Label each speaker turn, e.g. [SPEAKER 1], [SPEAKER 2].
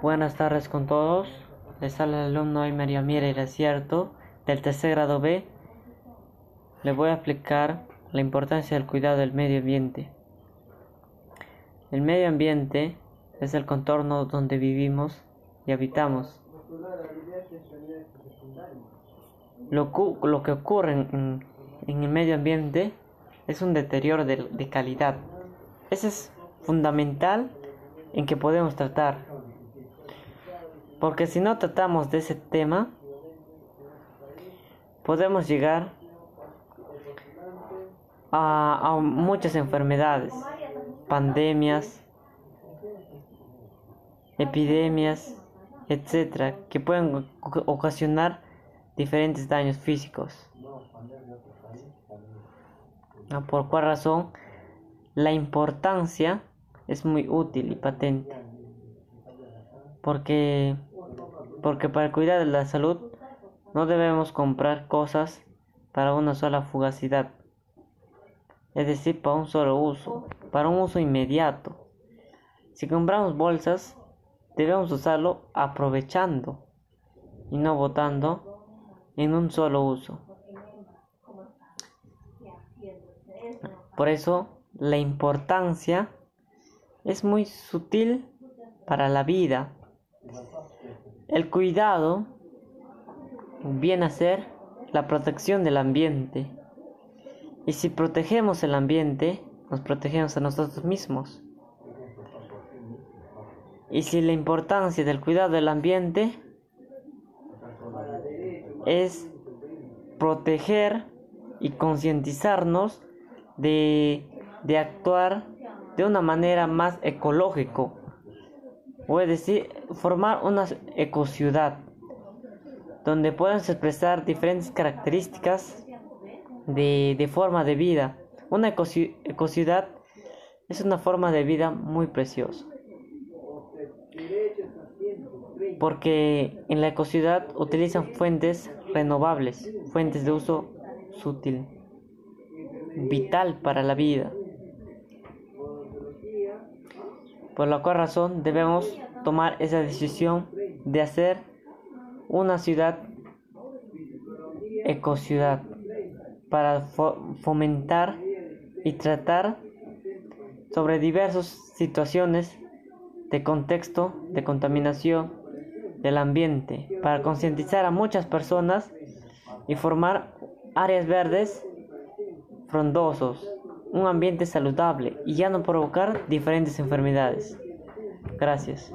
[SPEAKER 1] Buenas tardes con todos. Les habla el alumno María Mira Cierto del tercer grado B. Les voy a explicar la importancia del cuidado del medio ambiente. El medio ambiente es el contorno donde vivimos y habitamos. Lo, que ocurre en, el medio ambiente es un deterioro de, de calidad. Ese es fundamental en que podemos tratar. Porque si no tratamos de ese tema, podemos llegar a, muchas enfermedades, pandemias, epidemias, etcétera, que pueden ocasionar diferentes daños físicos. ¿Por cuál razón? La importancia es muy útil y patente. Porque, porque para cuidar de la salud no debemos comprar cosas para una sola fugacidad. Es decir, para un solo uso, para un uso inmediato. Si compramos bolsas, debemos usarlo aprovechando y no botando en un solo uso. Por eso, la importancia es muy sutil para la vida. El cuidado viene a ser la protección del ambiente. Y si protegemos el ambiente, nos protegemos a nosotros mismos. Y si la importancia del cuidado del ambiente es proteger y concientizarnos de, de actuar de una manera más ecológico, o es decir, formar una ecociudad donde puedan expresar diferentes características de, de forma de vida. Una ecociudad es una forma de vida muy preciosa. Porque en la ecociudad utilizan fuentes renovables, fuentes de uso sutil, vital para la vida. Por la cual razón debemos tomar esa decisión de hacer una ciudad ecociudad para fomentar y tratar sobre diversas situaciones de contexto de contaminación del ambiente para concientizar a muchas personas y formar áreas verdes frondosos un ambiente saludable y ya no provocar diferentes enfermedades. Gracias.